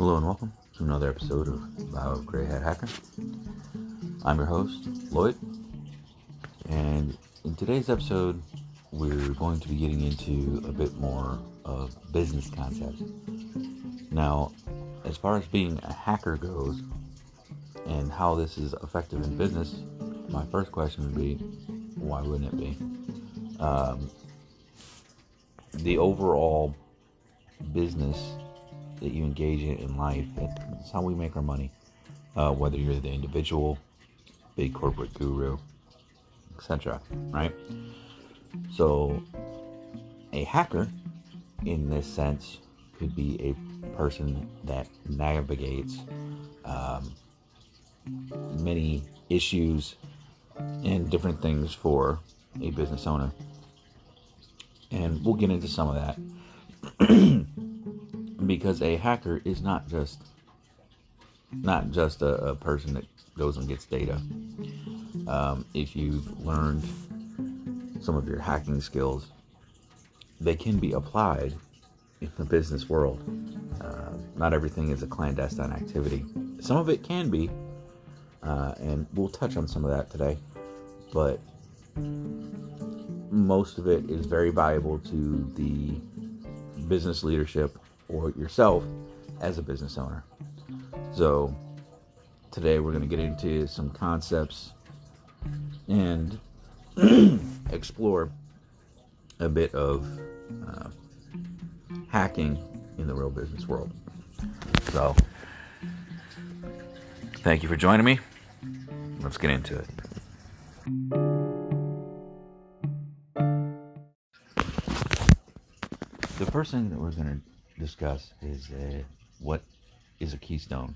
Hello and welcome to another episode of Loud Gray Hat Hacker. I'm your host, Lloyd, and in today's episode, we're going to be getting into a bit more of business concepts. Now, as far as being a hacker goes and how this is effective in business, my first question would be why wouldn't it be? Um, the overall business that you engage in in life, it's how we make our money. Uh, whether you're the individual, big corporate guru, etc. Right? So, a hacker, in this sense, could be a person that navigates um, many issues and different things for a business owner. And we'll get into some of that because a hacker is not just not just a, a person that goes and gets data. Um, if you've learned some of your hacking skills, they can be applied in the business world. Uh, not everything is a clandestine activity. Some of it can be, uh, and we'll touch on some of that today. But most of it is very valuable to the business leadership or yourself as a business owner. So, today we're going to get into some concepts and explore a bit of uh, hacking in the real business world. So, thank you for joining me. Let's get into it. The first thing that we're going to discuss is uh, what is a keystone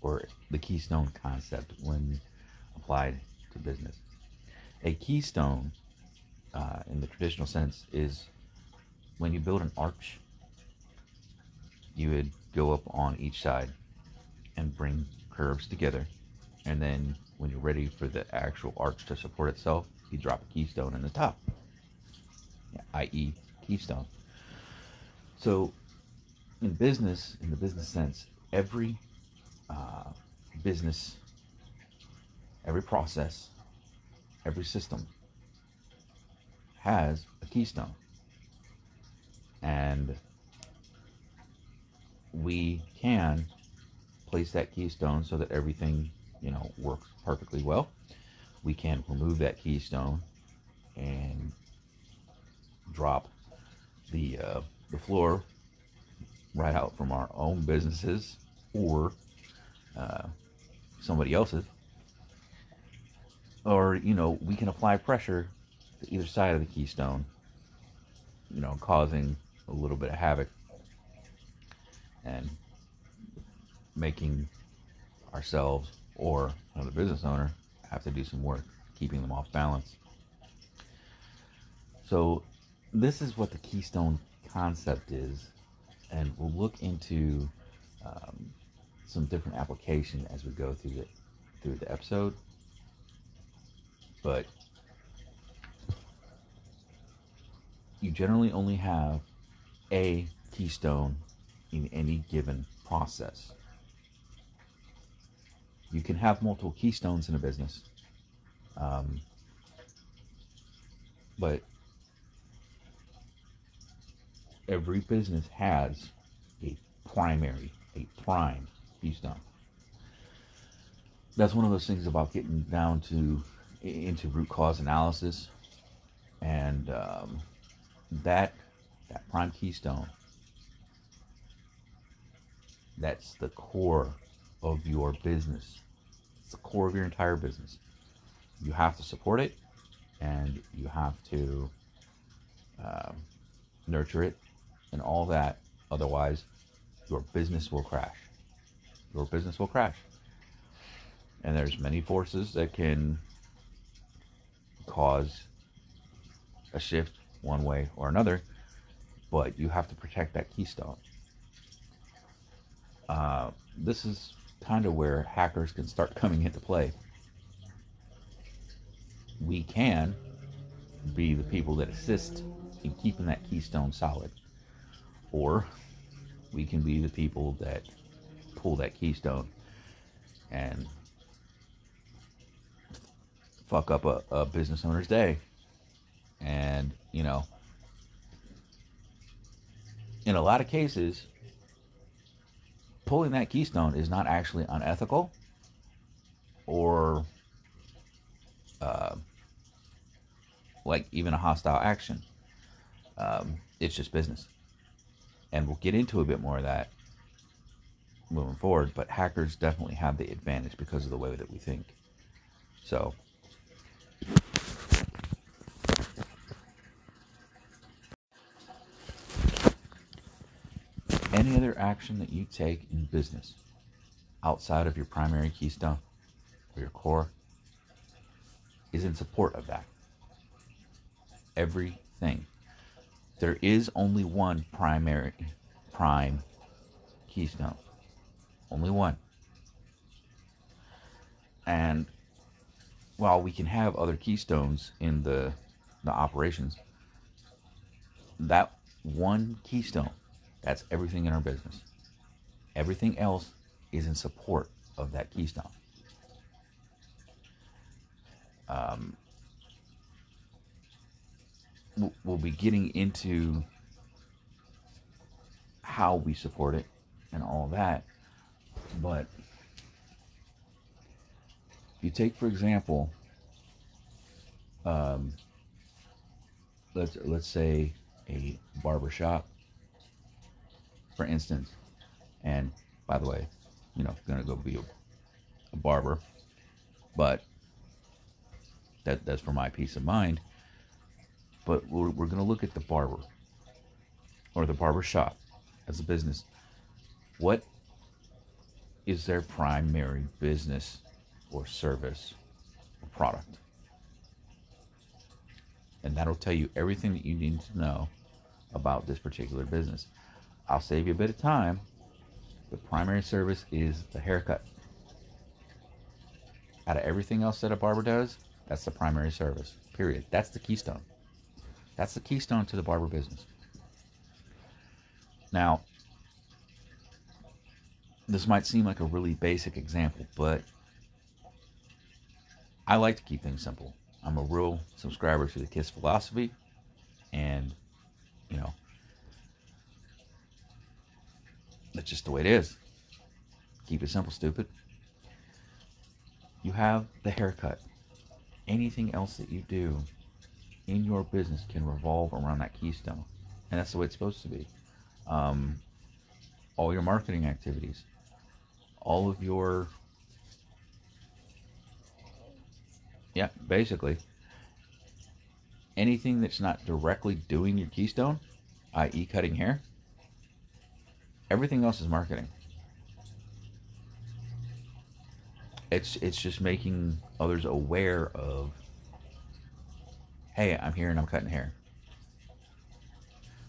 or the keystone concept when applied to business. A keystone, uh, in the traditional sense, is when you build an arch, you would go up on each side and bring curves together. And then when you're ready for the actual arch to support itself, you drop a keystone in the top, i.e., keystone. So, in business, in the business sense, every uh, business, every process, every system has a keystone. And we can place that keystone so that everything, you know, works perfectly well. We can remove that keystone and drop the uh, the floor right out from our own businesses or uh, somebody else's. Or, you know, we can apply pressure to either side of the keystone, you know, causing a little bit of havoc and making ourselves or another business owner have to do some work keeping them off balance. So, this is what the keystone concept is, and we'll look into um, some different application as we go through the through the episode. But you generally only have a keystone in any given process. You can have multiple keystones in a business, um, but every business has a primary, a prime keystone. That's one of those things about getting down to into root cause analysis, and um, that that prime keystone. That's the core of your business. It's the core of your entire business. You have to support it, and you have to um, nurture it, and all that. Otherwise, your business will crash. Your business will crash. And there's many forces that can cause a shift one way or another, but you have to protect that keystone. Uh, this is kind of where hackers can start coming into play. We can be the people that assist in keeping that keystone solid, or we can be the people that pull that keystone and fuck up a, a business owner's day. And, you know, in a lot of cases, pulling that keystone is not actually unethical or uh, like even a hostile action. Um, it's just business. And we'll get into a bit more of that moving forward, but hackers definitely have the advantage because of the way that we think. So, any other action that you take in business outside of your primary keystone or your core is in support of that. Everything. There is only one primary prime keystone. Only one. And while we can have other keystones in the the operations, that one keystone, that's everything in our business. Everything else is in support of that keystone. Um, we'll be getting into how we support it and all that. But you take, for example, um, let's let's say a barber shop, for instance, and by the way, you know, gonna go be a, a barber, but that that's for my peace of mind. But we're, we're gonna look at the barber or the barber shop as a business. What is their primary business or service or product. And that'll tell you everything that you need to know about this particular business. I'll save you a bit of time. The primary service is the haircut. Out of everything else that a barber does, that's the primary service. Period. That's the keystone. That's the keystone to the barber business. Now, this might seem like a really basic example, but I like to keep things simple. I'm a real subscriber to the KISS philosophy, and you know, that's just the way it is. Keep it simple, stupid. You have the haircut. Anything else that you do in your business can revolve around that keystone, and that's the way it's supposed to be. Um, all your marketing activities, all of your yeah basically anything that's not directly doing your keystone i.e cutting hair everything else is marketing it's it's just making others aware of hey i'm here and i'm cutting hair.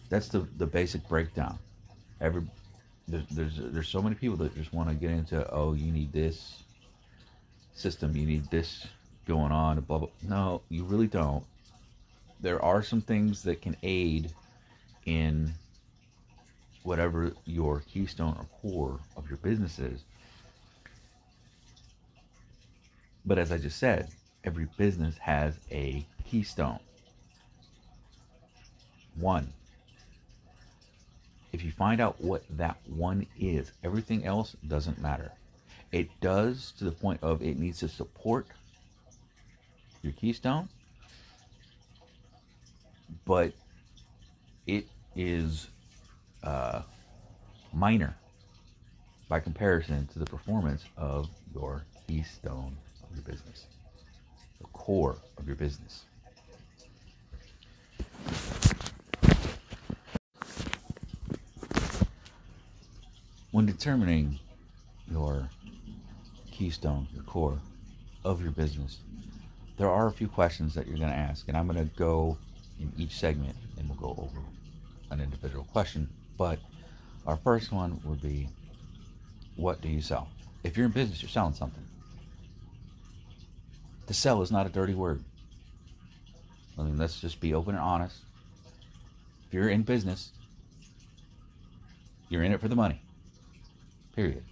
That's the the basic breakdown. Every there's there's there's so many people that just want to get into oh you need this system you need this going on blah blah. No you really don't. There are some things that can aid in whatever your keystone or core of your business is. But as i just said every business has a keystone one if you find out what that one is, everything else doesn't matter. It does to the point of it needs to support your keystone, but it is uh, minor by comparison to the performance of your keystone of your business, the core of your business. When determining your keystone, your core of your business, there are a few questions that you're going to ask, and I'm going to go in each segment and we'll go over an individual question. But our first one would be what do you sell? If you're in business, you're selling something. To sell is not a dirty word. I mean, let's just be open and honest. If you're in business, you're in it for the money. Period.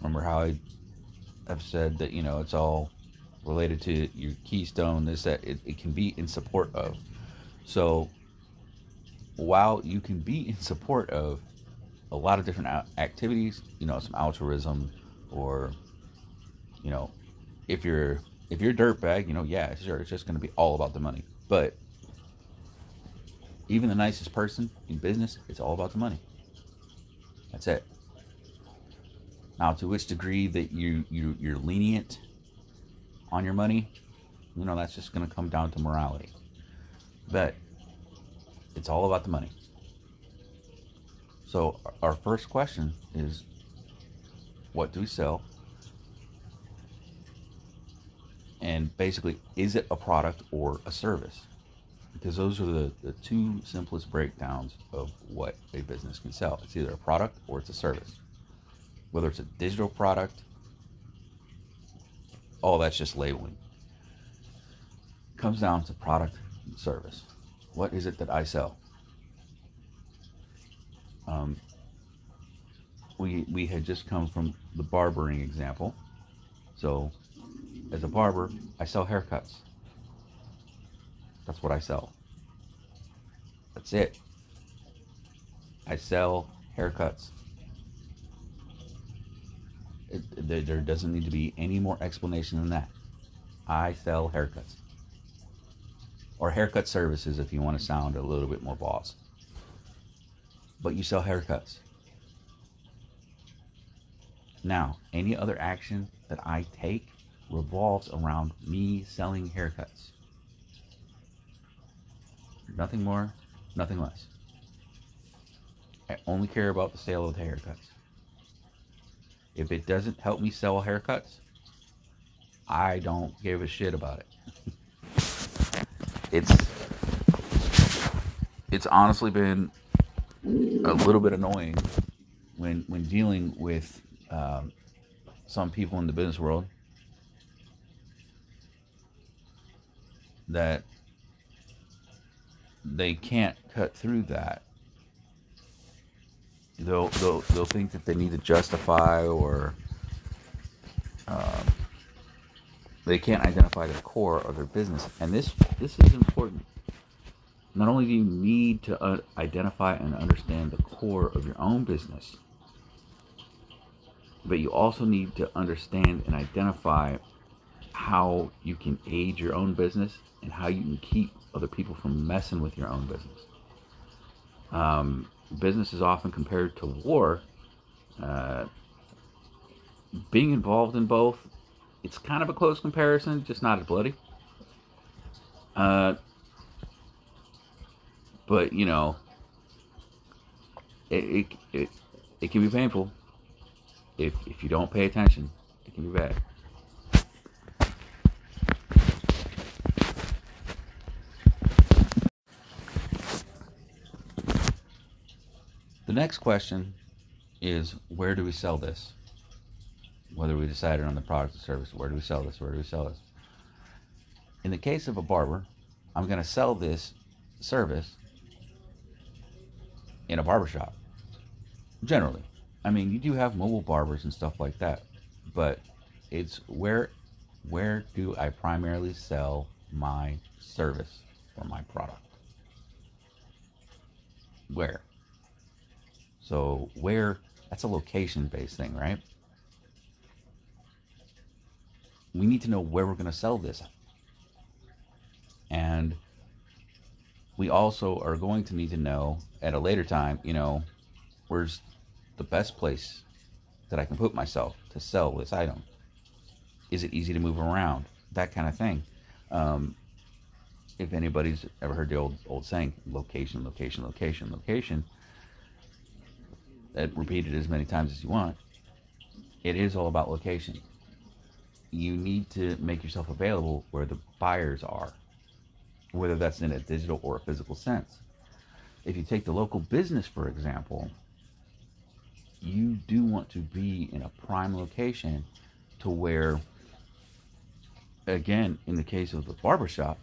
Remember how I have said that, you know, it's all related to your keystone, this, that it, it can be in support of. So while you can be in support of a lot of different activities, you know, some altruism or, you know, if you're if you're a dirtbag, you know, yeah, sure, it's just going to be all about the money. But even the nicest person in business, it's all about the money. That's it. Now, to which degree that you, you you're lenient on your money, you know, that's just going to come down to morality. But it's all about the money. So our first question is, what do we sell? And basically, is it a product or a service? Because those are the, the two simplest breakdowns of what a business can sell. It's either a product or it's a service. Whether it's a digital product, all that's just labeling. It comes down to product and service. What is it that I sell? Um, we we had just come from the barbering example, so as a barber, I sell haircuts. That's what I sell. That's it. I sell haircuts. It, there doesn't need to be any more explanation than that. I sell haircuts. Or haircut services if you want to sound a little bit more boss. But you sell haircuts. Now, any other action that I take revolves around me selling haircuts. Nothing more, nothing less. I only care about the sale of the haircuts. If it doesn't help me sell haircuts, I don't give a shit about it. it's it's honestly been a little bit annoying when when dealing with um, some people in the business world that they can't cut through that. They'll they'll they'll think that they need to justify or um, they can't identify the core of their business, and this this is important. Not only do you need to uh, identify and understand the core of your own business, but you also need to understand and identify how you can aid your own business and how you can keep other people from messing with your own business. Um, business is often compared to war. Uh, being involved in both, it's kind of a close comparison, just not as bloody. Uh, but you know, it, it it it can be painful if if you don't pay attention. It can be bad. Next question is where do we sell this? Whether we decided on the product or service, where do we sell this? Where do we sell this? In the case of a barber, I'm going to sell this service in a barbershop. Generally. I mean, you do have mobile barbers and stuff like that, but it's where where do I primarily sell my service or my product? Where? So where that's a location based thing, right? We need to know where we're going to sell this. And we also are going to need to know at a later time, you know, where's the best place that I can put myself to sell this item? Is it easy to move around? That kind of thing. Um, if anybody's ever heard the old old saying, location, location, location, location, that repeat it as many times as you want. It is all about location. You need to make yourself available where the buyers are, whether that's in a digital or a physical sense. If you take the local business, for example, you do want to be in a prime location to where, again, in the case of the barbershop,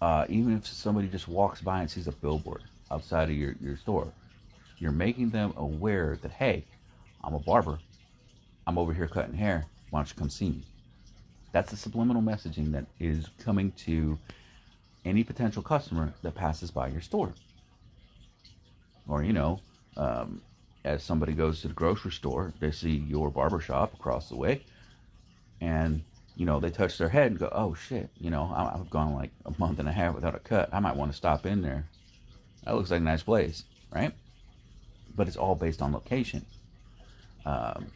uh, even if somebody just walks by and sees a billboard outside of your, your store, you're making them aware that, hey, I'm a barber. I'm over here cutting hair. Why don't you come see me? That's the subliminal messaging that is coming to any potential customer that passes by your store. Or, you know, um, as somebody goes to the grocery store, they see your barber shop across the way, and you know they touch their head and go, "Oh shit!" You know, I've gone like a month and a half without a cut. I might want to stop in there. That looks like a nice place, right? But it's all based on location, um,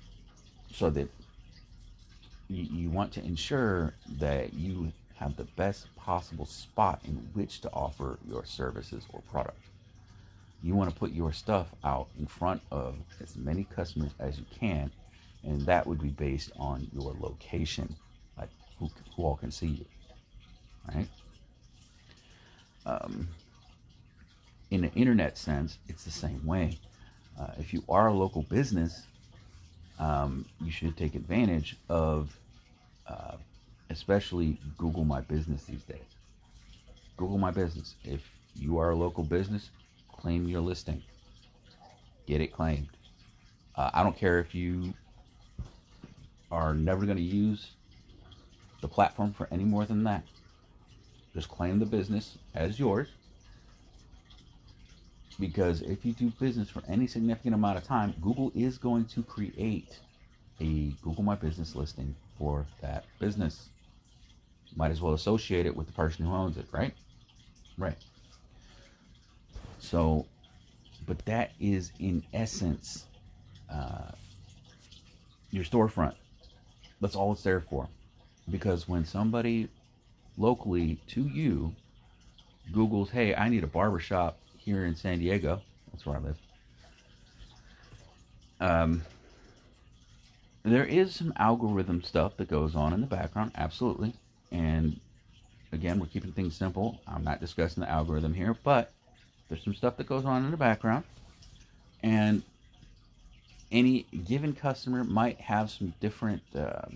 so that you, you want to ensure that you have the best possible spot in which to offer your services or product you want to put your stuff out in front of as many customers as you can, and that would be based on your location, like who, who all can see you, right? Um, in the internet sense, it's the same way. Uh, if you are a local business, um, you should take advantage of, uh, especially Google My Business these days. Google My Business. If you are a local business, claim your listing. Get it claimed. Uh, I don't care if you are never going to use the platform for any more than that. Just claim the business as yours. Because if you do business for any significant amount of time, Google is going to create a Google My Business listing for that business. Might as well associate it with the person who owns it, right? Right. So, but that is in essence uh, your storefront. That's all it's there for. Because when somebody locally to you Googles, hey, I need a barber shop here in San Diego, that's where I live. Um, there is some algorithm stuff that goes on in the background, absolutely. And again, we're keeping things simple. I'm not discussing the algorithm here, but there's some stuff that goes on in the background. And any given customer might have some different uh,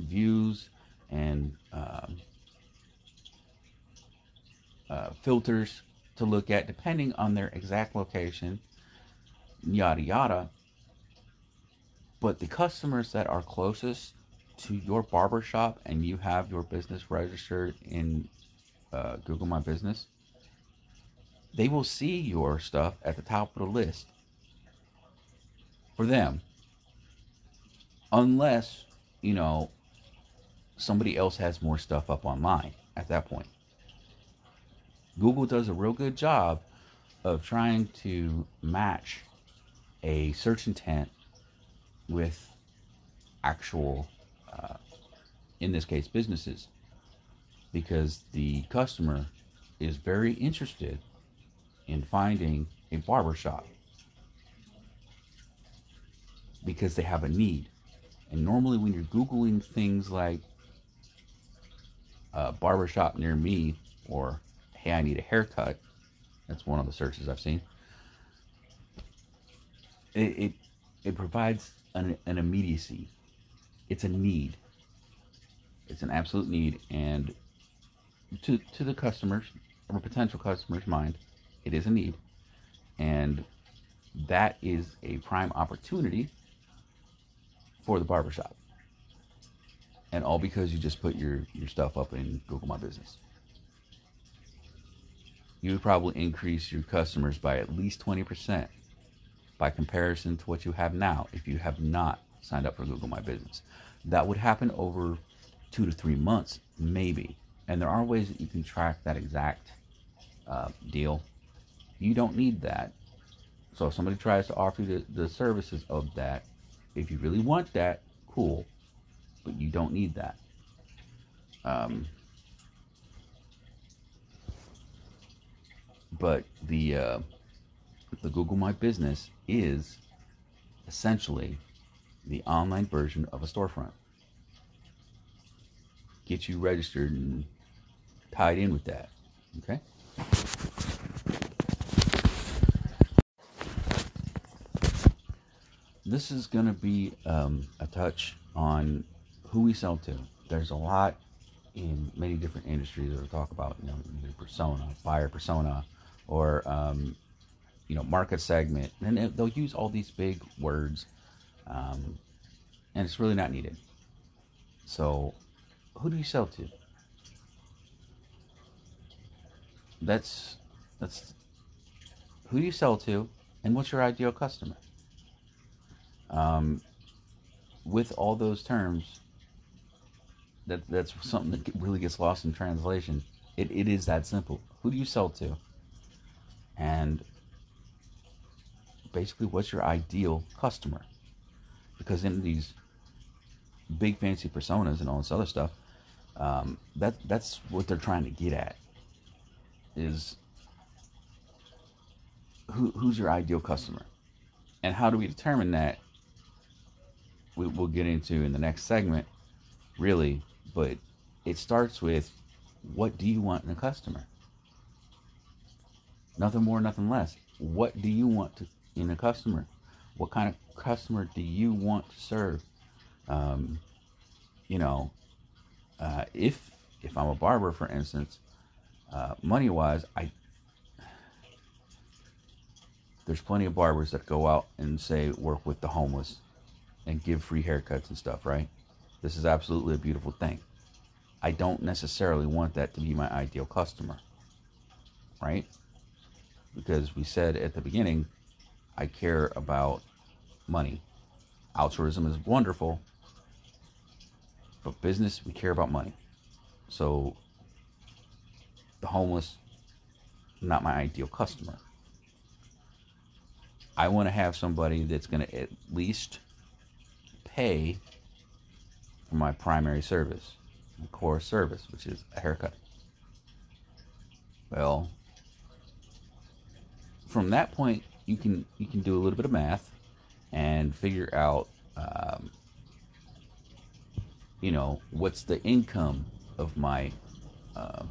views and um, uh, filters to look at depending on their exact location, yada yada. But the customers that are closest to your barbershop and you have your business registered in uh, Google My Business, they will see your stuff at the top of the list for them unless you know somebody else has more stuff up online at that point google does a real good job of trying to match a search intent with actual uh, in this case businesses because the customer is very interested in finding a barbershop because they have a need. And normally, when you're Googling things like uh, barbershop near me or hey, I need a haircut, that's one of the searches I've seen. It, it, it provides an, an immediacy, it's a need. It's an absolute need, and to, to the customers or potential customers' mind, it is a need. And that is a prime opportunity for the barbershop. And all because you just put your, your stuff up in Google My Business. You would probably increase your customers by at least 20% by comparison to what you have now if you have not signed up for Google My Business. That would happen over two to three months, maybe. And there are ways that you can track that exact uh, deal you don't need that. So if somebody tries to offer you the, the services of that, if you really want that, cool. But you don't need that. Um, but the uh, the Google My Business is essentially the online version of a storefront. Get you registered and tied in with that. Okay. this is going to be um, a touch on who we sell to. There's a lot in many different industries that will talk about, you know, persona, buyer persona, or um, you know, market segment, and they'll use all these big words um, and it's really not needed. So, who do you sell to? That's that's who do you sell to, and what's your ideal customer? Um, with all those terms, that that's something that really gets lost in translation. It, it is that simple. Who do you sell to? And basically, what's your ideal customer? Because in these big fancy personas and all this other stuff, um, that that's what they're trying to get at. Is who who's your ideal customer, and how do we determine that? We, we'll get into in the next segment, really. But it starts with what do you want in a customer? Nothing more, nothing less. What do you want to, in a customer? What kind of customer do you want to serve? Um, you know, uh, if if I'm a barber, for instance, uh, money wise, I there's plenty of barbers that go out and say work with the homeless and give free haircuts and stuff, right? This is absolutely a beautiful thing. I don't necessarily want that to be my ideal customer, right? Because we said at the beginning, I care about money. Altruism is wonderful, but business, we care about money. So the homeless, not my ideal customer. I want to have somebody that's going to at least pay for my primary service, my core service, which is a haircut. Well, from that point, you can you can do a little bit of math and figure out, um, you know, what's the income of my uh,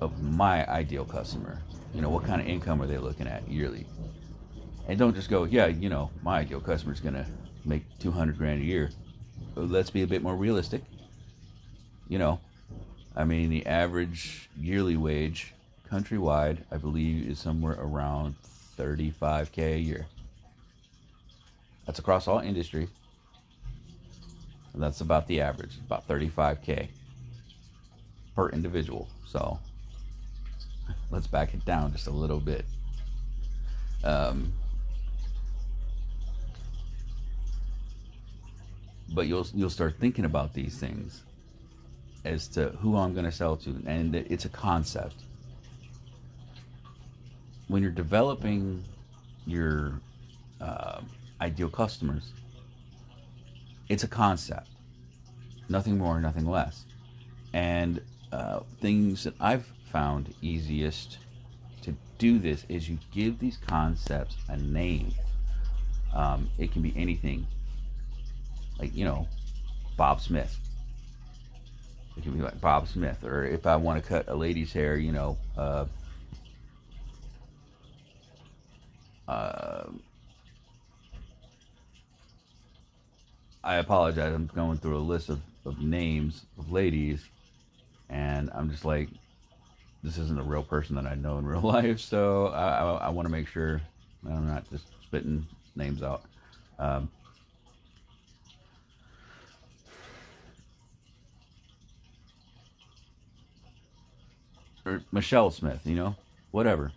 of my ideal customer. You know, what kind of income are they looking at yearly? And don't just go, yeah, you know, my ideal customer is going to make 200 grand a year. Let's be a bit more realistic. You know, I mean, the average yearly wage countrywide, I believe, is somewhere around 35k a year. That's across all industry. And that's about the average, about 35k per individual. So let's back it down just a little bit. Um, but you'll you'll start thinking about these things as to who I'm going to sell to, and it's a concept. When you're developing your uh, ideal customers, it's a concept, nothing more, nothing less, and uh, things that I've found easiest to do this is you give these concepts a name. Um, it can be anything, like you know, Bob Smith. It can be like Bob Smith, or if I want to cut a lady's hair, you know, uh, I apologize. I'm going through a list of, of names of ladies, and I'm just like, this isn't a real person that I know in real life, so I, I, I want to make sure I'm not just spitting names out. Um, or Michelle Smith, you know, whatever.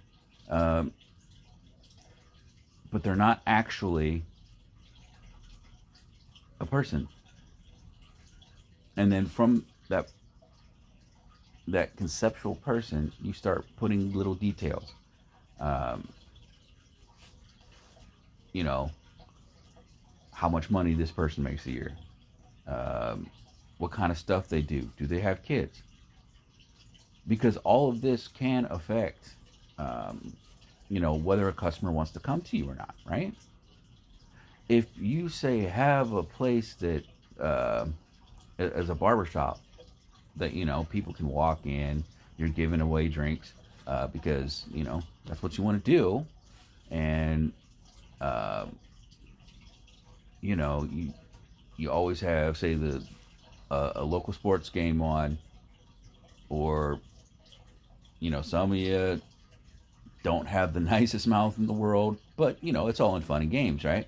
Um, but they're not actually a person. And then from that that conceptual person, you start putting little details. Um, you know, how much money this person makes a year, um, what kind of stuff they do, do they have kids? Because all of this can affect, um, you know, whether a customer wants to come to you or not, right? If you say have a place that, uh, as a barbershop, that you know people can walk in. You're giving away drinks uh, because you know that's what you want to do, and uh, you know you you always have say the uh, a local sports game on, or you know some of you don't have the nicest mouth in the world, but you know, it's all in fun and games, right?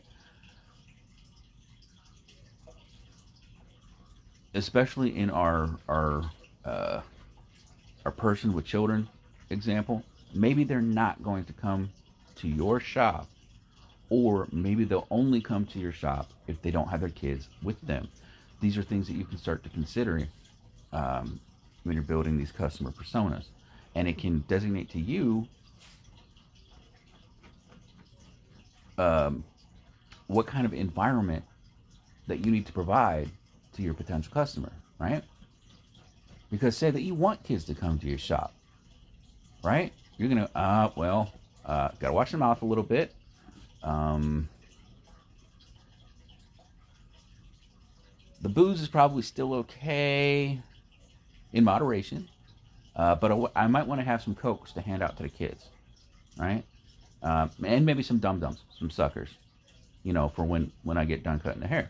Especially in our our uh, our person with children example, maybe they're not going to come to your shop, or maybe they'll only come to your shop if they don't have their kids with them. These are things that you can start to consider um, when you're building these customer personas, and it can designate to you um, what kind of environment that you need to provide to your potential customer, right? Because say that you want kids to come to your shop, right? You're gonna, uh, well, uh, gotta watch their mouth a little bit. Um, the booze is probably still okay in moderation, uh, but I might want to have some cokes to hand out to the kids, right? Uh, and maybe some dum dums, some suckers, you know, for when when I get done cutting the hair.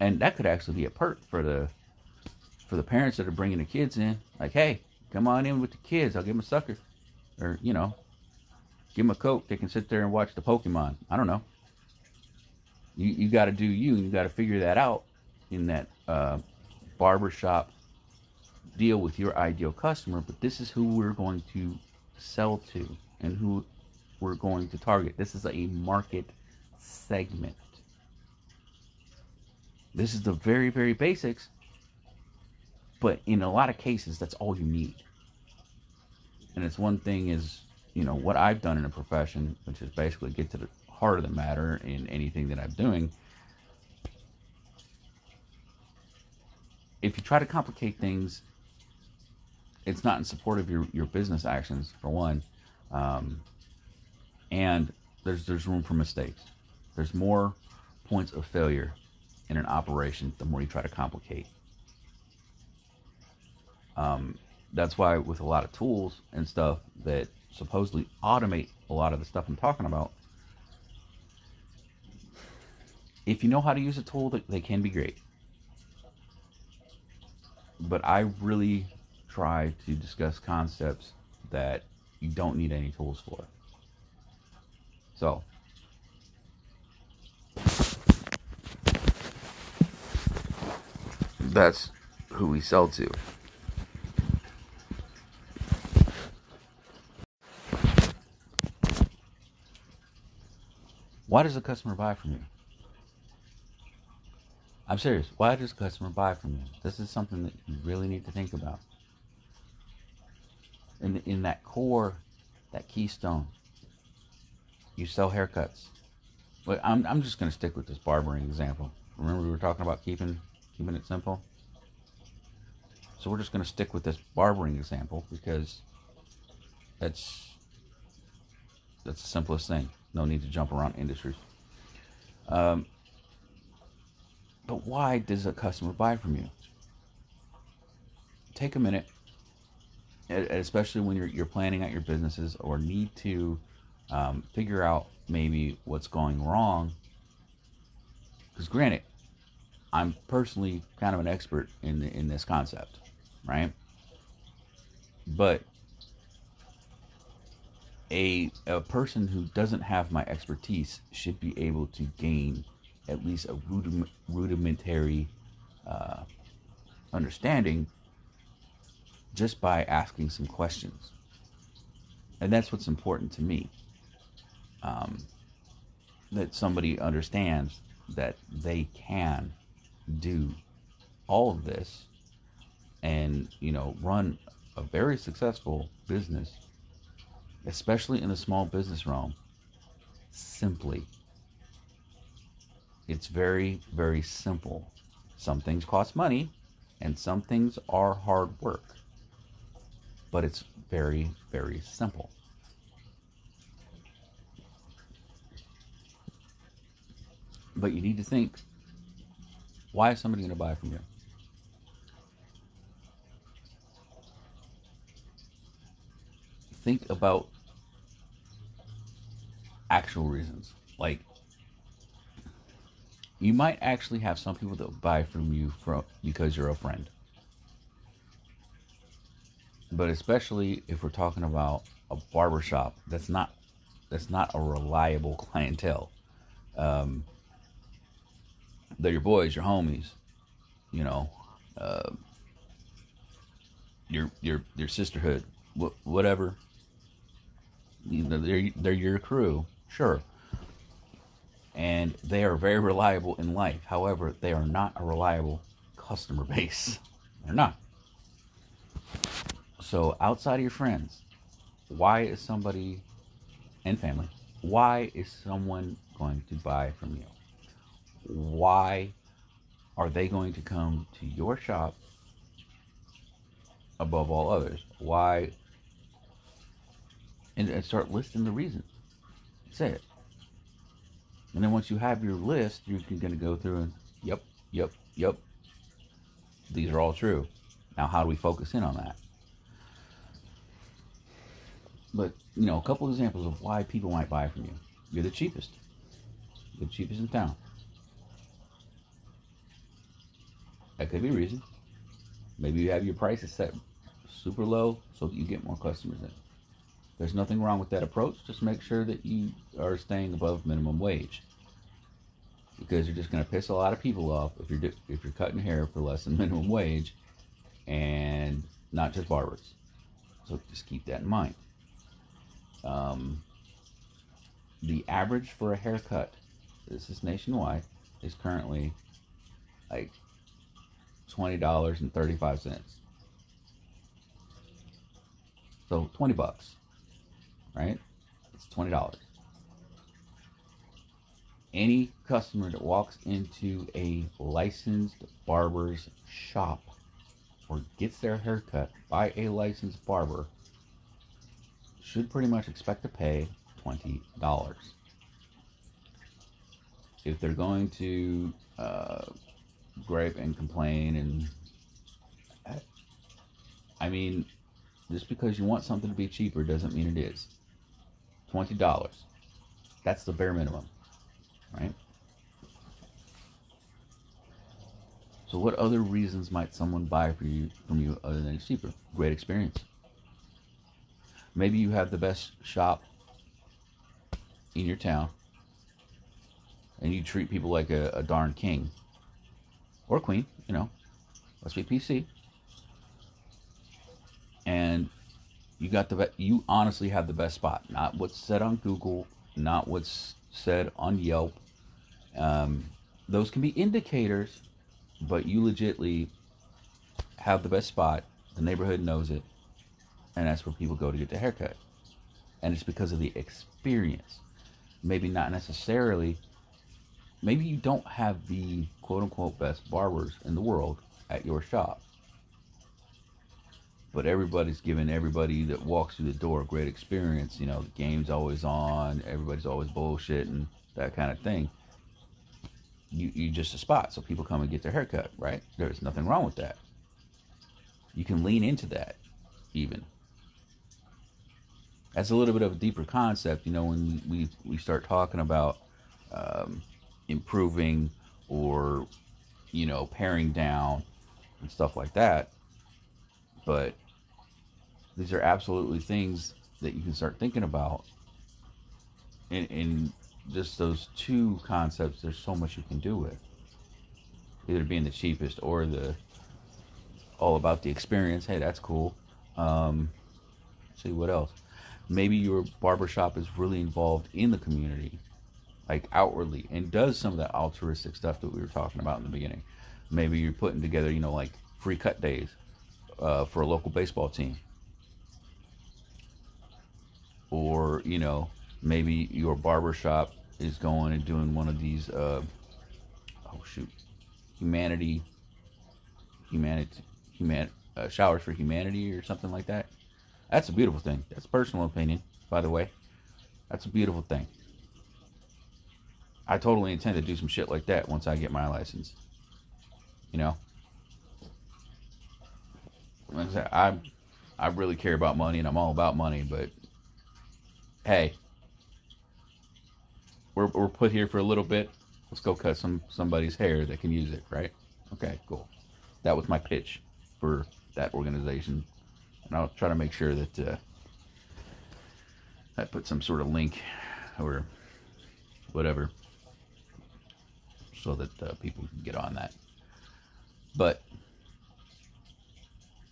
And that could actually be a perk for the for the parents that are bringing the kids in. Like, hey, come on in with the kids. I'll give them a sucker, or you know, give them a coke. They can sit there and watch the Pokemon. I don't know. You you got to do you. You got to figure that out in that uh, barbershop deal with your ideal customer. But this is who we're going to sell to and who we're going to target. This is a market segment. This is the very, very basics, but in a lot of cases, that's all you need. And it's one thing is, you know, what I've done in a profession, which is basically get to the heart of the matter in anything that I'm doing. If you try to complicate things, it's not in support of your, your business actions, for one. Um, and there's there's room for mistakes. There's more points of failure in an operation the more you try to complicate. Um, that's why with a lot of tools and stuff that supposedly automate a lot of the stuff I'm talking about, if you know how to use a tool, they can be great. But I really try to discuss concepts that you don't need any tools for. So, that's who we sell to. Why does a customer buy from you? I'm serious. Why does a customer buy from you? This is something that you really need to think about in in that core, that keystone. You sell haircuts. But I'm I'm just gonna stick with this barbering example. Remember we were talking about keeping keeping it simple. So we're just gonna stick with this barbering example because that's that's the simplest thing. No need to jump around industries. Um, but why does a customer buy from you? Take a minute especially when you're, you're planning out your businesses or need to um, figure out maybe what's going wrong. Because granted, I'm personally kind of an expert in the, in this concept, right? But a a person who doesn't have my expertise should be able to gain at least a rudimentary uh, understanding just by asking some questions. And that's what's important to me. Um, that somebody understands that they can do all of this and, you know, run a very successful business, especially in the small business realm, simply. It's very, very simple. Some things cost money, and some things are hard work but it's very, very simple. But you need to think why is somebody going to buy from you? Think about actual reasons. Like, you might actually have some people that buy from you from because you're a friend but especially if we're talking about a barbershop that's not that's not a reliable clientele um, they're your boys your homies you know, uh, your your your sisterhood, wh- whatever. You know, they're they're your crew, sure, and they are very reliable in life. However, they are not a reliable customer base. They're not. So outside of your friends, why is somebody and family? Why is someone going to buy from you? Why are they going to come to your shop above all others? Why? And, and start listing the reasons. Say it. And then once you have your list, you're going to go through and, yep, yep, yep. These are all true. Now, how do we focus in on that? But, you know, a couple examples of why people might buy from you. You're the cheapest. The cheapest in town. That could be a reason. Maybe you have your prices set super low so that you get more customers in. There's nothing wrong with that approach. Just make sure that you are staying above minimum wage. Because you're just going to piss a lot of people off if you're if you're cutting hair for less than minimum wage, and not just barbers. So just keep that in mind. Um, the average for a haircut, this is nationwide, is currently like $20.35. So 20 bucks, right? It's $20. Any customer that walks into a licensed barber's shop or gets their haircut by a licensed barber should pretty much expect to pay $20. If they're going to uh, gripe and complain and I mean, just because you want something to be cheaper doesn't mean it is. Twenty dollars. That's the bare minimum, right? So, what other reasons might someone buy for you from you other than it's cheaper? Great experience. Maybe you have the best shop in your town, and you treat people like a, a darn king or queen, you know, let's be PC. And you got the you honestly have the best spot, not what's said on Google, not what's said on Yelp. Um, those can be indicators, but you legitly have the best spot. The neighborhood knows it, and that's where people go to get their haircut. And it's because of the experience. Maybe not necessarily maybe you don't have the quote unquote best barbers in the world at your shop. But everybody's giving everybody that walks through the door a great experience. You know, the game's always on, everybody's always bullshitting, that kind of thing. You you just a spot, so people come and get their haircut, right? There's nothing wrong with that. You can lean into that, even. That's a little bit of a deeper concept, you know, when we, we, start talking about um, improving or you know paring down and stuff like that. But these are absolutely things that you can start thinking about. In, in just those two concepts there's so much you can do with. Either being the cheapest or the all about the experience. Hey that's cool. Um, see what else maybe your barbershop is really involved in the community like outwardly and does some of that altruistic stuff that we were talking about in the beginning. Maybe you're putting together, you know, like free cut days uh, for a local baseball team. Or, you know, maybe your barbershop is going and doing one of these, uh, oh shoot, humanity, humanity, human, uh, showers for humanity or something like that. That's a beautiful thing. That's personal opinion, by the way. That's a beautiful thing. I totally intend to do some shit like that once I get my license. You know? I I, I really care about money and I'm all about money, but hey, we're, we're put here for a little bit. Let's go cut some somebody's hair that can use it, right? Okay, cool. That was my pitch for that organization. And I'll try to make sure that uh, I put some sort of link or whatever so that uh, people can get on that. But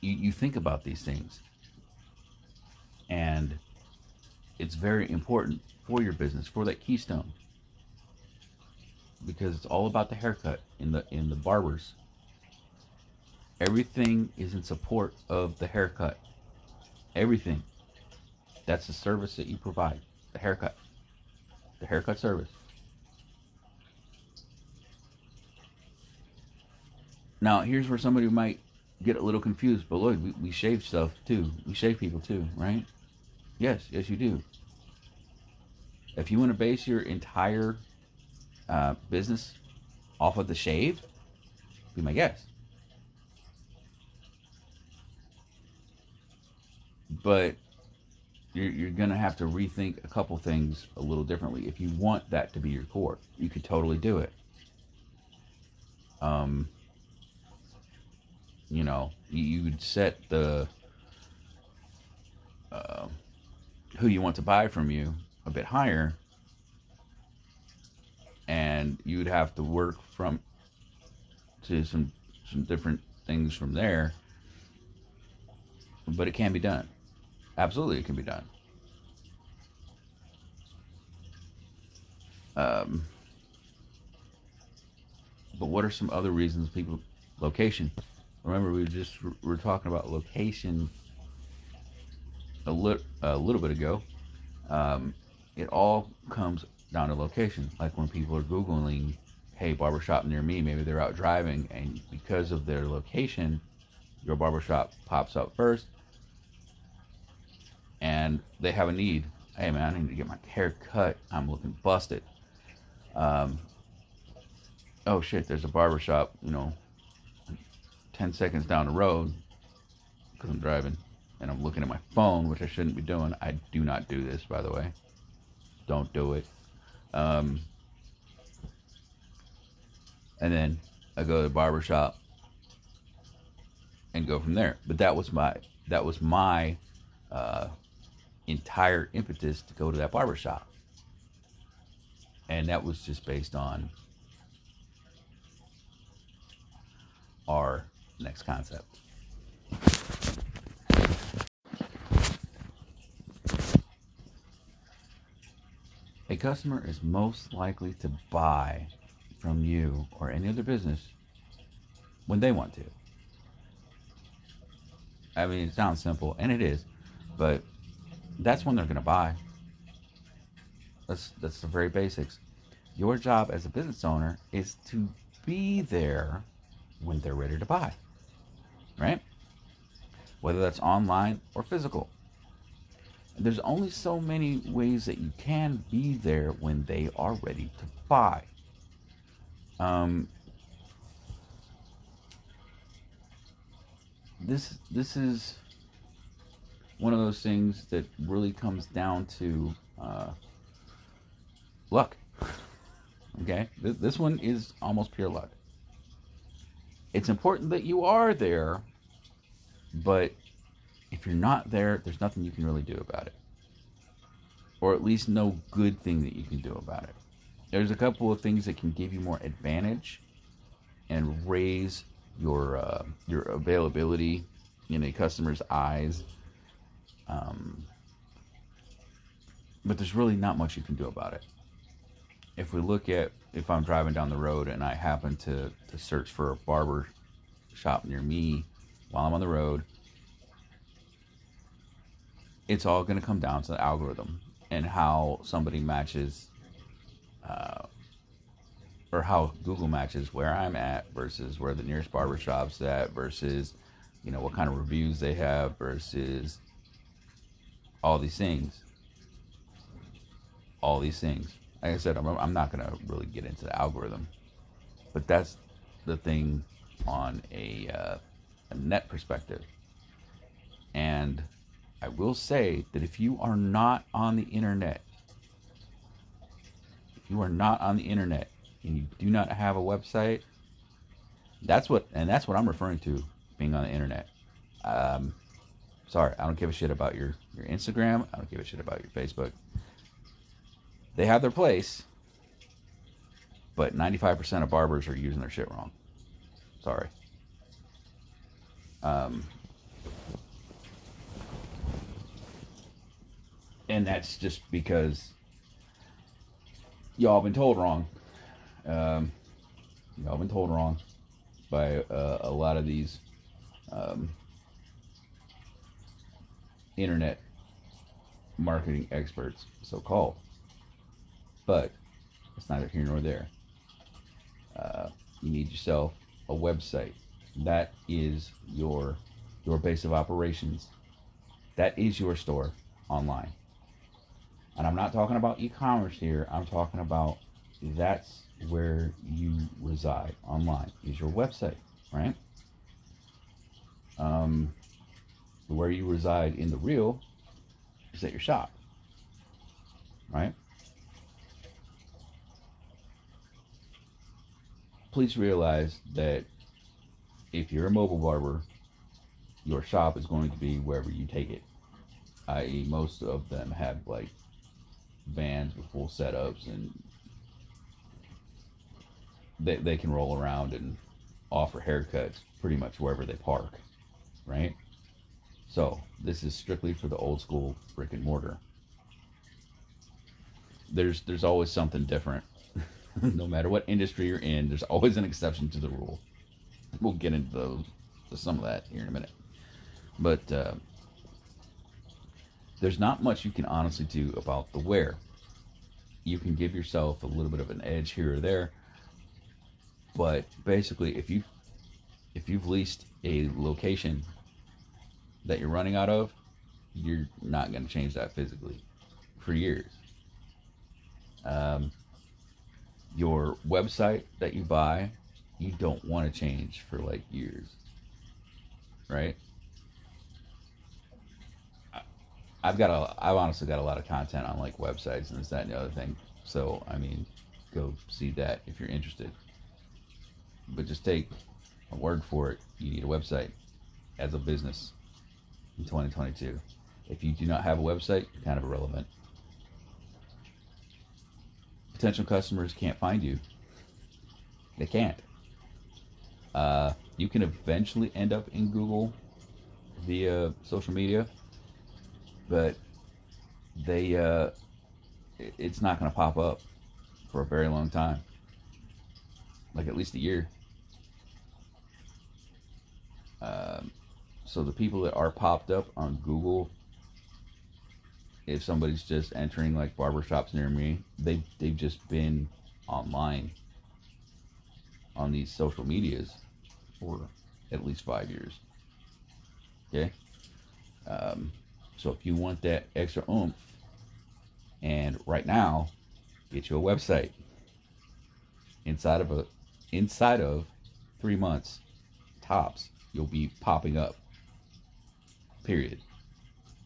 you, you think about these things, and it's very important for your business, for that keystone, because it's all about the haircut in the in the barbers. Everything is in support of the haircut. Everything. That's the service that you provide. The haircut. The haircut service. Now, here's where somebody might get a little confused, but look, we, we shave stuff too. We shave people too, right? Yes, yes, you do. If you want to base your entire uh, business off of the shave, be my guest. But you're, you're going to have to rethink a couple things a little differently. If you want that to be your core, you could totally do it. Um, you know, you would set the uh, who you want to buy from you a bit higher, and you would have to work from to some some different things from there. But it can be done. Absolutely, it can be done. Um, but what are some other reasons people location? Remember, we just we were talking about location a, li- a little bit ago. Um, it all comes down to location. Like when people are Googling, hey, barbershop near me, maybe they're out driving, and because of their location, your barbershop pops up first, and they have a need. Hey, man, I need to get my hair cut. I'm looking busted. Um, oh, shit, there's a barbershop, you know, 10 seconds down the road because I'm driving and I'm looking at my phone, which I shouldn't be doing. I do not do this, by the way. Don't do it. Um, and then I go to the barber shop and go from there. But that was my that was my uh, entire impetus to go to that barber shop, and that was just based on our next concept. A customer is most likely to buy from you or any other business when they want to. I mean, it sounds simple, and it is, but that's when they're going to buy. That's that's the very basics. Your job as a business owner is to be there when they're ready to buy right? Whether that's online or physical. There's only so many ways that you can be there when they are ready to buy. Um, this this is one of those things that really comes down to uh, luck. Okay, this one is almost pure luck. It's important that you are there, but if you're not there, there's nothing you can really do about it. Or at least no good thing that you can do about it. There's a couple of things that can give you more advantage and raise your uh, your availability in a customer's eyes. Um, but there's really not much you can do about it. If we look at if I'm driving down the road and I happen to, to search for a barber shop near me while I'm on the road, it's all going to come down to the algorithm and how somebody matches, uh, or how Google matches where I'm at versus where the nearest barber shop's at versus, you know, what kind of reviews they have versus all these things. All these things like I said, I'm, I'm not going to really get into the algorithm, but that's the thing on a, uh, a net perspective. And I will say that if you are not on the internet, if you are not on the internet and you do not have a website, that's what, and that's what I'm referring to being on the internet. Um, sorry, I don't give a shit about your, your Instagram. I don't give a shit about your Facebook they have their place, but 95% of barbers are using their shit wrong. Sorry. Um, and that's just because y'all been told wrong. Um, y'all been told wrong by uh, a lot of these um, internet marketing experts, so called. But it's neither here nor there. Uh, you need yourself a website. That is your your base of operations. That is your store online. And I'm not talking about e-commerce here. I'm talking about that's where you reside online is your website, right? Um, where you reside in the real is at your shop, right? Please realize that if you're a mobile barber, your shop is going to be wherever you take it. I.e., most of them have like vans with full setups and they, they can roll around and offer haircuts pretty much wherever they park, right? So this is strictly for the old school brick and mortar. There's there's always something different. no matter what industry you're in, there's always an exception to the rule. We'll get into those, some of that here in a minute. But uh, there's not much you can honestly do about the wear. You can give yourself a little bit of an edge here or there, but basically, if you if you've leased a location that you're running out of, you're not going to change that physically for years. Um, your website that you buy, you don't want to change for like years, right? I've got a, I've honestly got a lot of content on like websites and this, that, and the other thing. So, I mean, go see that if you're interested. But just take a word for it. You need a website as a business in 2022. If you do not have a website, you're kind of irrelevant. Potential customers can't find you. They can't. Uh, you can eventually end up in Google via social media but they uh, it's not going to pop up for a very long time, like at least a year. Um, so the people that are popped up on Google, if somebody's just entering like barbershops near me, they they've just been online on these social medias for at least five years. Okay. Um, so if you want that extra oomph, and right now, get you a website. Inside of a inside of three months, tops, you'll be popping up. Period.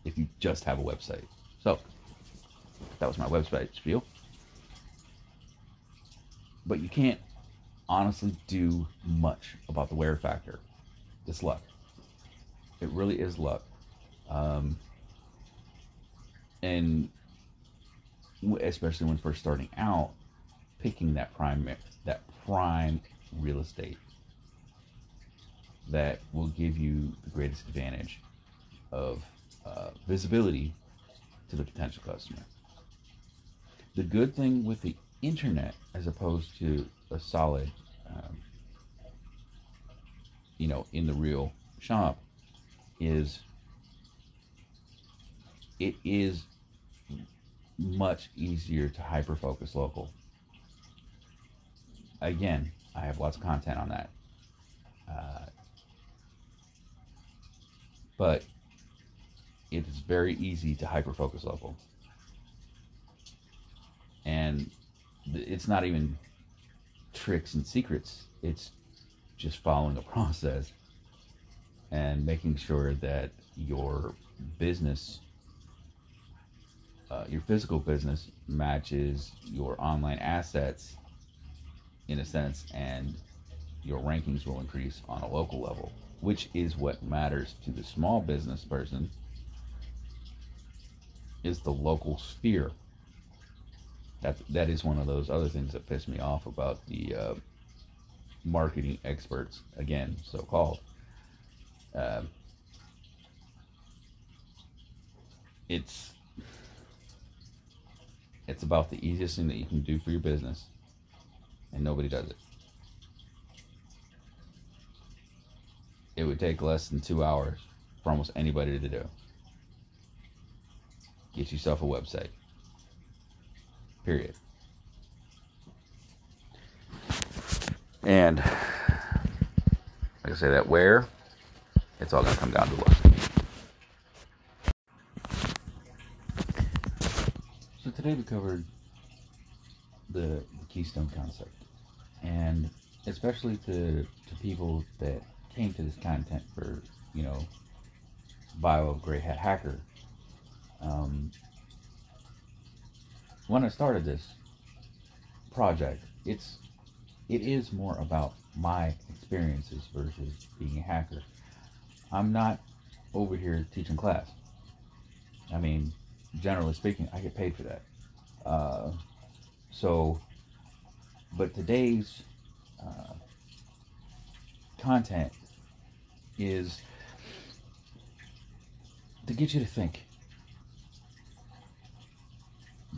If you just have a website. So that was my website spiel. But you can't honestly do much about the wear factor. It's luck. It really is luck. Um, and especially when first starting out, picking that prime that prime real estate that will give you the greatest advantage of uh, visibility to the potential customer. The good thing with the internet, as opposed to a solid, um, you know, in the real shop, is it is much easier to hyper focus local. Again, I have lots of content on that. Uh, but it is very easy to hyper focus local. And it's not even tricks and secrets, it's just following a process and making sure that your business uh, your physical business matches your online assets in a sense, and your rankings will increase on a local level, which is what matters to the small business person is the local sphere. That that is one of those other things that piss me off about the uh, marketing experts again, so called. Uh, um, it's it's about the easiest thing that you can do for your business, and nobody does it. It would take less than two hours for almost anybody to do. Get yourself a website. Period. And like I say, that where, it's all going to come down to. So today we covered the, the Keystone concept. And especially to, to people that came to this content for, you know, bio of Gray Hat Hacker. Um, when I started this project, it's it is more about my experiences versus being a hacker. I'm not over here teaching class. I mean, generally speaking, I get paid for that. Uh, so, but today's uh, content is to get you to think.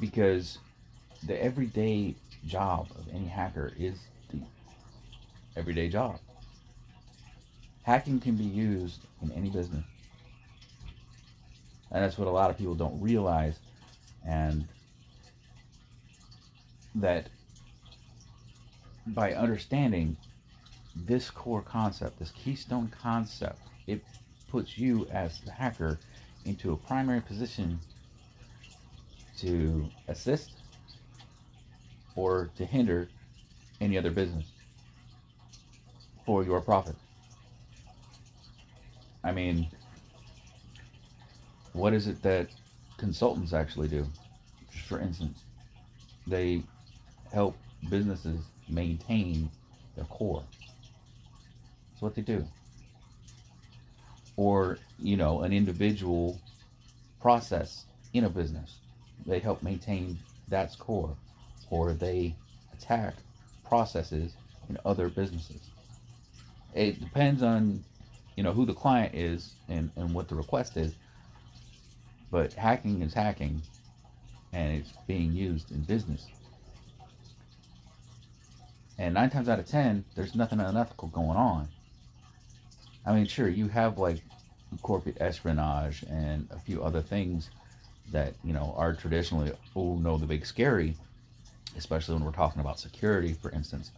Because the everyday job of any hacker is the everyday job. Hacking can be used in any business. And that's what a lot of people don't realize. And that by understanding this core concept, this keystone concept, it puts you as the hacker into a primary position to assist or to hinder any other business for your profit. I mean, what is it that consultants actually do? For instance, they help businesses maintain their core. That's what they do. Or, you know, an individual process in a business. They help maintain that's core. Or they attack processes in other businesses. It depends on, you know, who the client is and, and what the request is. But hacking is hacking and it's being used in business. And nine times out of ten, there's nothing unethical going on. I mean, sure, you have like corporate espionage and a few other things that, you know, are traditionally, oh no, the big scary, especially when we're talking about security, for instance.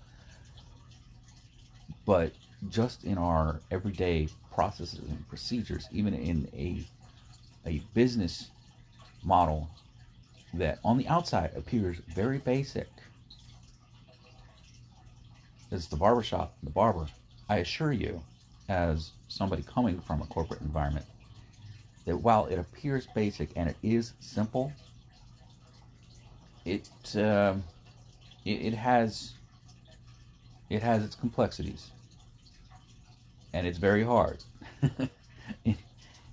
But just in our everyday processes and procedures, even in a a business model that on the outside appears very basic. It's the barbershop, the barber. I assure you, as somebody coming from a corporate environment, that while it appears basic and it is simple, it uh, it, it has it has its complexities, and it's very hard in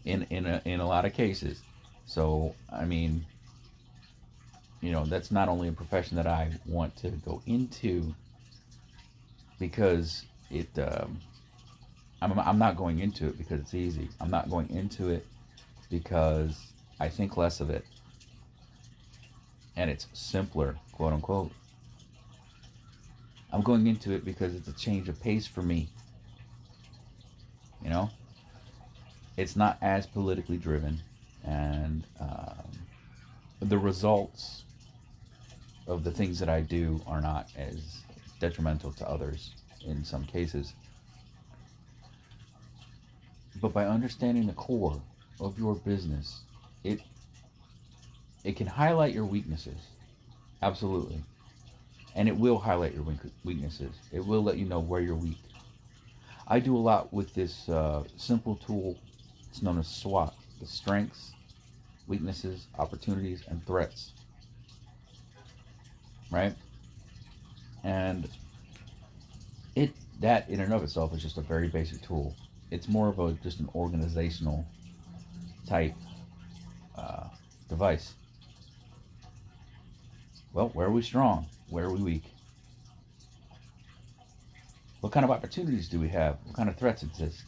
in in a, in a lot of cases. So I mean, you know, that's not only a profession that I want to go into because it. Um, I'm, I'm not going into it because it's easy. I'm not going into it because I think less of it. And it's simpler, quote unquote. I'm going into it because it's a change of pace for me. You know? It's not as politically driven. And um, the results of the things that I do are not as detrimental to others in some cases. But by understanding the core of your business, it it can highlight your weaknesses. Absolutely. And it will highlight your weaknesses. It will let you know where you're weak. I do a lot with this uh, simple tool. It's known as SWOT the strengths, weaknesses, opportunities, and threats. Right? And it that in and of itself is just a very basic tool it's more of a just an organizational type uh, device. Well, where are we strong? Where are we weak? What kind of opportunities do we have? What kind of threats exist?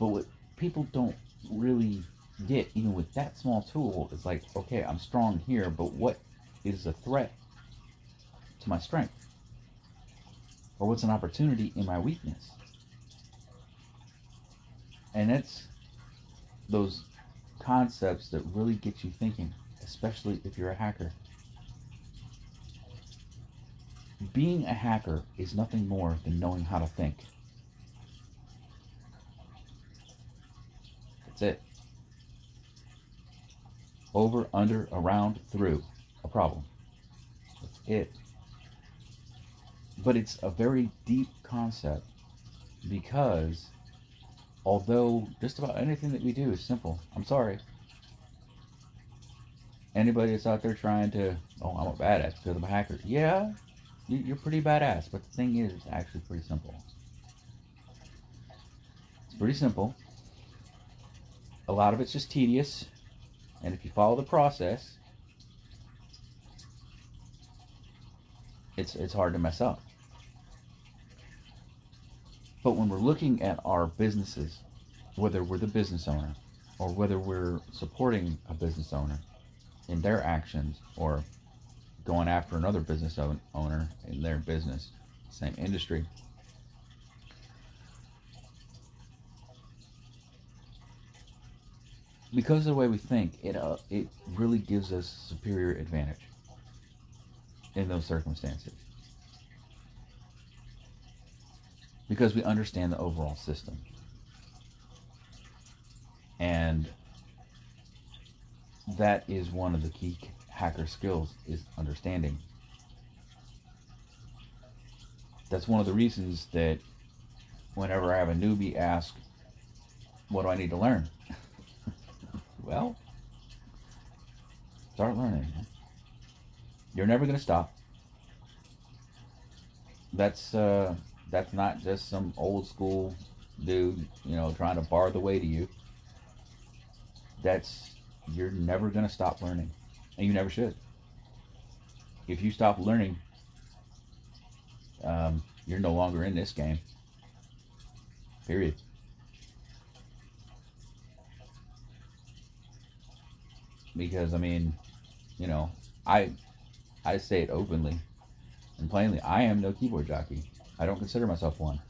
But what people don't really get, even with that small tool, is like, okay, I'm strong here, but what is a threat to my strength? Or what's an opportunity in my weakness? And it's those concepts that really get you thinking, especially if you're a hacker. Being a hacker is nothing more than knowing how to think. That's it. Over, under, around, through a problem. That's it. But it's a very deep concept because although just about anything that we do is simple, I'm sorry. Anybody that's out there trying to, oh, I'm a badass because I'm a hacker. Yeah, you're pretty badass, but the thing is, it's actually pretty simple. It's pretty simple. A lot of it's just tedious, and if you follow the process, it's it's hard to mess up. But when we're looking at our businesses, whether we're the business owner or whether we're supporting a business owner in their actions or going after another business owner in their business, same industry. Because of the way we think, it uh, it really gives us superior advantage in those circumstances. Because we understand the overall system. And that is one of the key hacker skills is understanding. That's one of the reasons that whenever I have a newbie ask, what do I need to learn? well, start learning. You're never going to stop. That's uh, that's not just some old school dude, you know, trying to bar the way to you. That's you're never going to stop learning. And you never should. If you stop learning, um, you're no longer in this game. Period. Because I mean, you know, I I say it openly and plainly. I am no keyboard jockey. I don't consider myself one.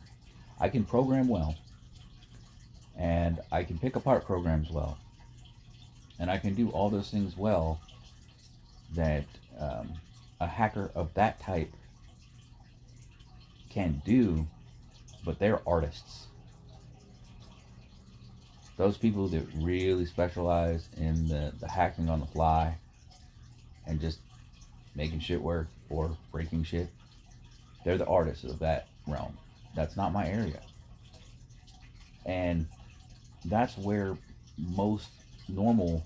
I can program well, and I can pick apart programs well, and I can do all those things well that um, a hacker of that type can do, but they're artists. Those people that really specialize in the, the hacking on the fly and just making shit work or breaking shit, they're the artists of that realm. That's not my area. And that's where most normal,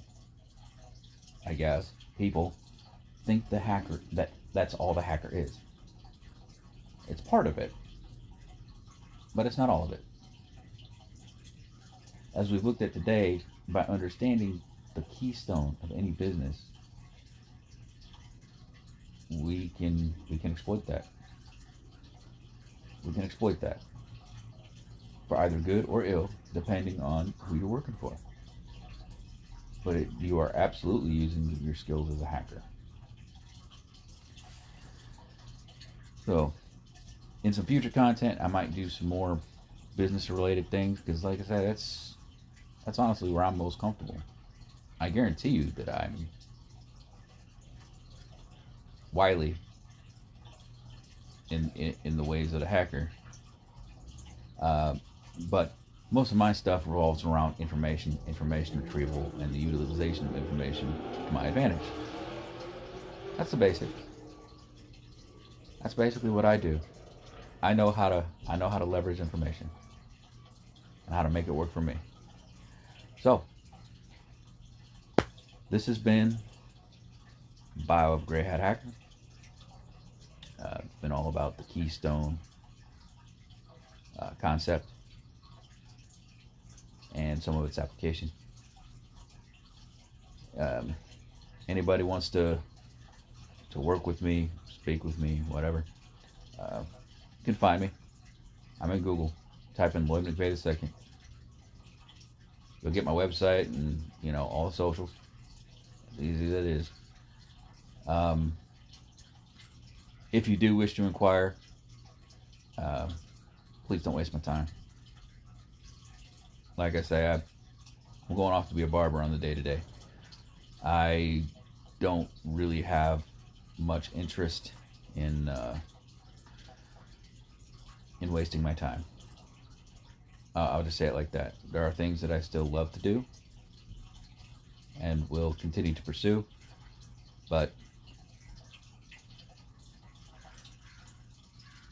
I guess, people think the hacker that that's all the hacker is. It's part of it, but it's not all of it. As we've looked at today, by understanding the keystone of any business, we can we can exploit that. We can exploit that for either good or ill, depending on who you're working for. But it, you are absolutely using your skills as a hacker. So, in some future content, I might do some more business related things because, like I said, that's that's honestly where I'm most comfortable. I guarantee you that I'm wily in in, in the ways of a hacker. Uh, but most of my stuff revolves around information, information retrieval, and the utilization of information to my advantage. That's the basics. That's basically what I do. I know how to I know how to leverage information and how to make it work for me. So this has been Bio of Gray Hat Hacker. Uh, been all about the Keystone uh, concept and some of its application. Um, anybody wants to to work with me, speak with me, whatever, uh, you can find me. I'm in Google. Type in Lloyd McVeigh second. You'll get my website and you know all the socials. As easy as it is. Um, if you do wish to inquire, uh, please don't waste my time. Like I say, I, I'm going off to be a barber on the day to day. I don't really have much interest in uh, in wasting my time. Uh, I'll just say it like that. There are things that I still love to do and will continue to pursue, but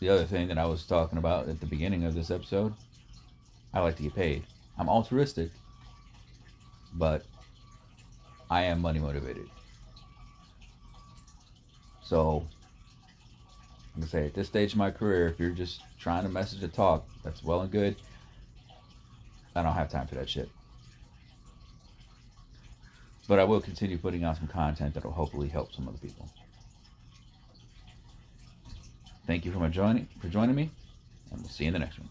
the other thing that I was talking about at the beginning of this episode, I like to get paid. I'm altruistic, but I am money motivated. So, I'm gonna say at this stage of my career, if you're just trying to message a talk, that's well and good. I don't have time for that shit. But I will continue putting out some content that will hopefully help some other people. Thank you for joining for joining me, and we'll see you in the next one.